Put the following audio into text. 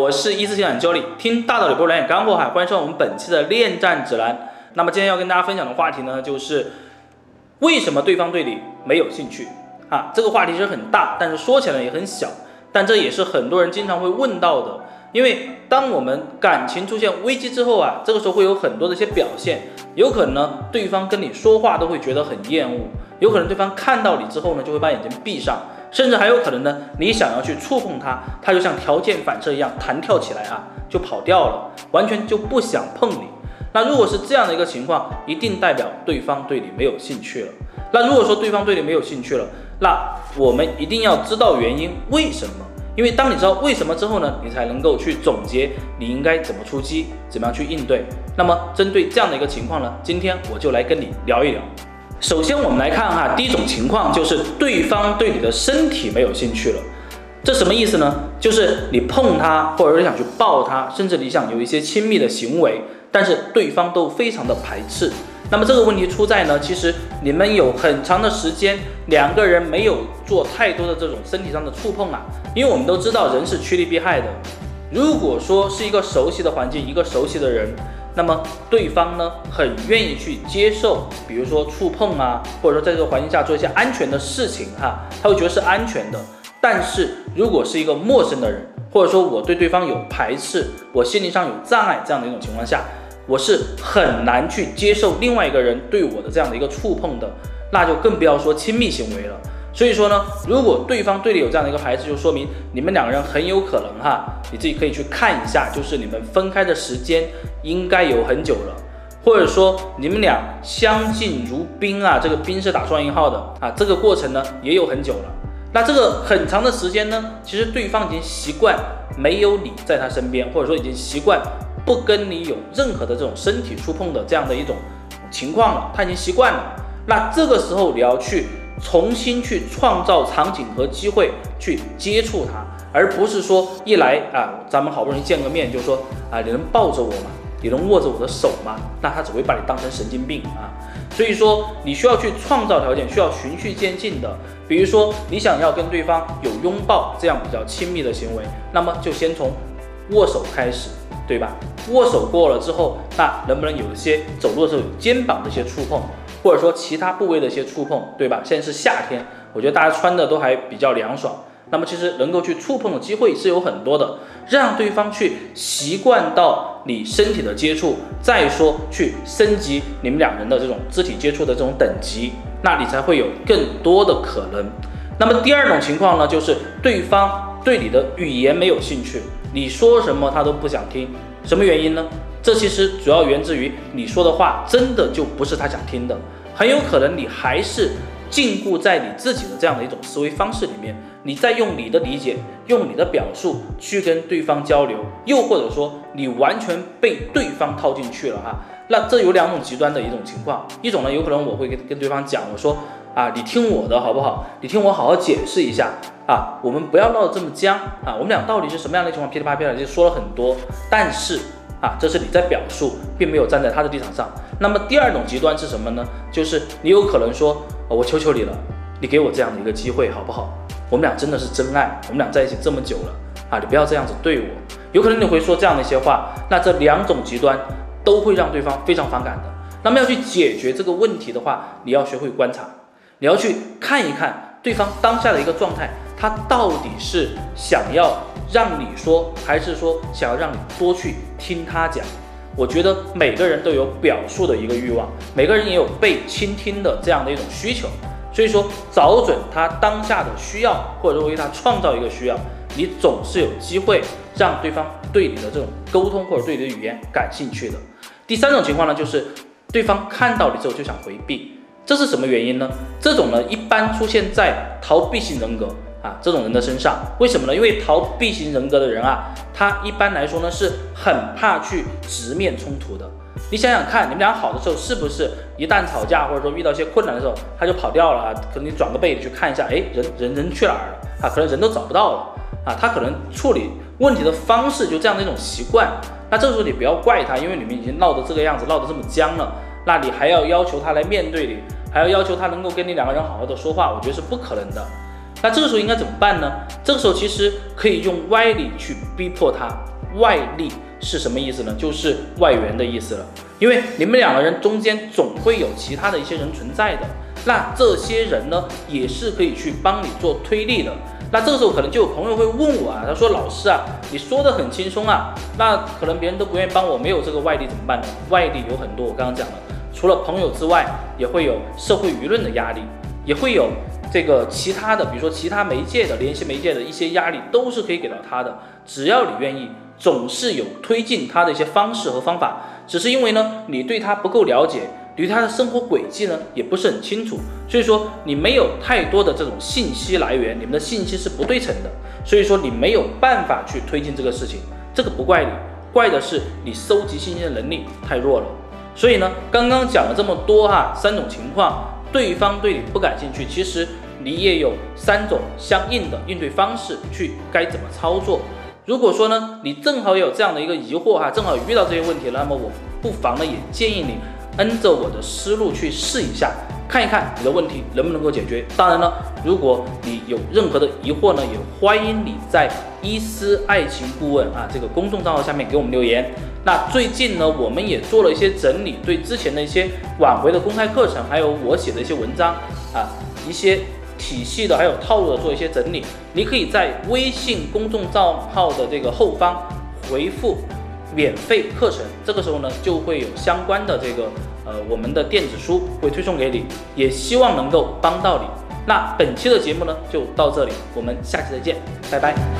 我是一次性讲教你听大道理不如点，干货哈。欢迎收看我们本期的恋战指南。那么今天要跟大家分享的话题呢，就是为什么对方对你没有兴趣啊？这个话题是很大，但是说起来也很小，但这也是很多人经常会问到的。因为当我们感情出现危机之后啊，这个时候会有很多的一些表现，有可能呢，对方跟你说话都会觉得很厌恶，有可能对方看到你之后呢，就会把眼睛闭上。甚至还有可能呢，你想要去触碰它，它就像条件反射一样弹跳起来啊，就跑掉了，完全就不想碰你。那如果是这样的一个情况，一定代表对方对你没有兴趣了。那如果说对方对你没有兴趣了，那我们一定要知道原因，为什么？因为当你知道为什么之后呢，你才能够去总结你应该怎么出击，怎么样去应对。那么针对这样的一个情况呢，今天我就来跟你聊一聊。首先，我们来看哈，第一种情况就是对方对你的身体没有兴趣了，这什么意思呢？就是你碰他，或者说想去抱他，甚至你想有一些亲密的行为，但是对方都非常的排斥。那么这个问题出在呢，其实你们有很长的时间，两个人没有做太多的这种身体上的触碰啊，因为我们都知道人是趋利避害的。如果说是一个熟悉的环境，一个熟悉的人。那么对方呢，很愿意去接受，比如说触碰啊，或者说在这个环境下做一些安全的事情哈，他会觉得是安全的。但是如果是一个陌生的人，或者说我对对方有排斥，我心理上有障碍这样的一种情况下，我是很难去接受另外一个人对我的这样的一个触碰的，那就更不要说亲密行为了。所以说呢，如果对方对你有这样的一个排斥，就说明你们两个人很有可能哈，你自己可以去看一下，就是你们分开的时间应该有很久了，或者说你们俩相敬如宾啊，这个宾是打双引号的啊，这个过程呢也有很久了。那这个很长的时间呢，其实对方已经习惯没有你在他身边，或者说已经习惯不跟你有任何的这种身体触碰的这样的一种情况了，他已经习惯了。那这个时候你要去。重新去创造场景和机会去接触他，而不是说一来啊，咱们好不容易见个面，就说啊，你能抱着我吗？你能握着我的手吗？那他只会把你当成神经病啊。所以说，你需要去创造条件，需要循序渐进的。比如说，你想要跟对方有拥抱这样比较亲密的行为，那么就先从握手开始，对吧？握手过了之后，那能不能有一些走路的时候有肩膀的一些触碰？或者说其他部位的一些触碰，对吧？现在是夏天，我觉得大家穿的都还比较凉爽。那么其实能够去触碰的机会是有很多的，让对方去习惯到你身体的接触，再说去升级你们两人的这种肢体接触的这种等级，那你才会有更多的可能。那么第二种情况呢，就是对方对你的语言没有兴趣，你说什么他都不想听，什么原因呢？这其实主要源自于你说的话真的就不是他想听的，很有可能你还是禁锢在你自己的这样的一种思维方式里面，你在用你的理解、用你的表述去跟对方交流，又或者说你完全被对方套进去了哈。那这有两种极端的一种情况，一种呢有可能我会跟跟对方讲，我说啊，你听我的好不好？你听我好好解释一下啊，我们不要闹得这么僵啊，我们俩到底是什么样的情况？噼里啪啦噼啦就说了很多，但是。啊，这是你在表述，并没有站在他的立场上。那么第二种极端是什么呢？就是你有可能说，我求求你了，你给我这样的一个机会好不好？我们俩真的是真爱，我们俩在一起这么久了啊，你不要这样子对我。有可能你会说这样的一些话。那这两种极端都会让对方非常反感的。那么要去解决这个问题的话，你要学会观察，你要去看一看对方当下的一个状态，他到底是想要。让你说，还是说想要让你多去听他讲？我觉得每个人都有表述的一个欲望，每个人也有被倾听的这样的一种需求。所以说，找准他当下的需要，或者说为他创造一个需要，你总是有机会让对方对你的这种沟通或者对你的语言感兴趣的。第三种情况呢，就是对方看到你之后就想回避，这是什么原因呢？这种呢，一般出现在逃避型人格。啊，这种人的身上，为什么呢？因为逃避型人格的人啊，他一般来说呢是很怕去直面冲突的。你想想看，你们俩好的时候，是不是一旦吵架或者说遇到一些困难的时候，他就跑掉了啊？可能你转个背去看一下，哎，人人人去哪儿了啊？可能人都找不到了啊。他可能处理问题的方式就这样的一种习惯。那这个时候你不要怪他，因为你们已经闹得这个样子，闹得这么僵了，那你还要要求他来面对你，还要要求他能够跟你两个人好好的说话，我觉得是不可能的。那这个时候应该怎么办呢？这个时候其实可以用歪理去逼迫他。外力是什么意思呢？就是外援的意思了。因为你们两个人中间总会有其他的一些人存在的，那这些人呢，也是可以去帮你做推力的。那这个时候可能就有朋友会问我啊，他说：“老师啊，你说的很轻松啊，那可能别人都不愿意帮我，没有这个外力怎么办呢？”外力有很多，我刚刚讲了，除了朋友之外，也会有社会舆论的压力，也会有这个其他的，比如说其他媒介的联系媒介的一些压力，都是可以给到他的。只要你愿意，总是有推进他的一些方式和方法。只是因为呢，你对他不够了解，对他的生活轨迹呢也不是很清楚，所以说你没有太多的这种信息来源，你们的信息是不对称的，所以说你没有办法去推进这个事情。这个不怪你，怪的是你收集信息的能力太弱了。所以呢，刚刚讲了这么多哈，三种情况，对方对你不感兴趣，其实你也有三种相应的应对方式去该怎么操作。如果说呢，你正好有这样的一个疑惑哈，正好遇到这些问题，那么我不妨呢也建议你按着我的思路去试一下，看一看你的问题能不能够解决。当然了，如果你有任何的疑惑呢，也欢迎你在伊思爱情顾问啊这个公众账号下面给我们留言。那最近呢，我们也做了一些整理，对之前的一些挽回的公开课程，还有我写的一些文章啊，一些。体系的还有套路的做一些整理，你可以在微信公众账号的这个后方回复免费课程，这个时候呢就会有相关的这个呃我们的电子书会推送给你，也希望能够帮到你。那本期的节目呢就到这里，我们下期再见，拜拜。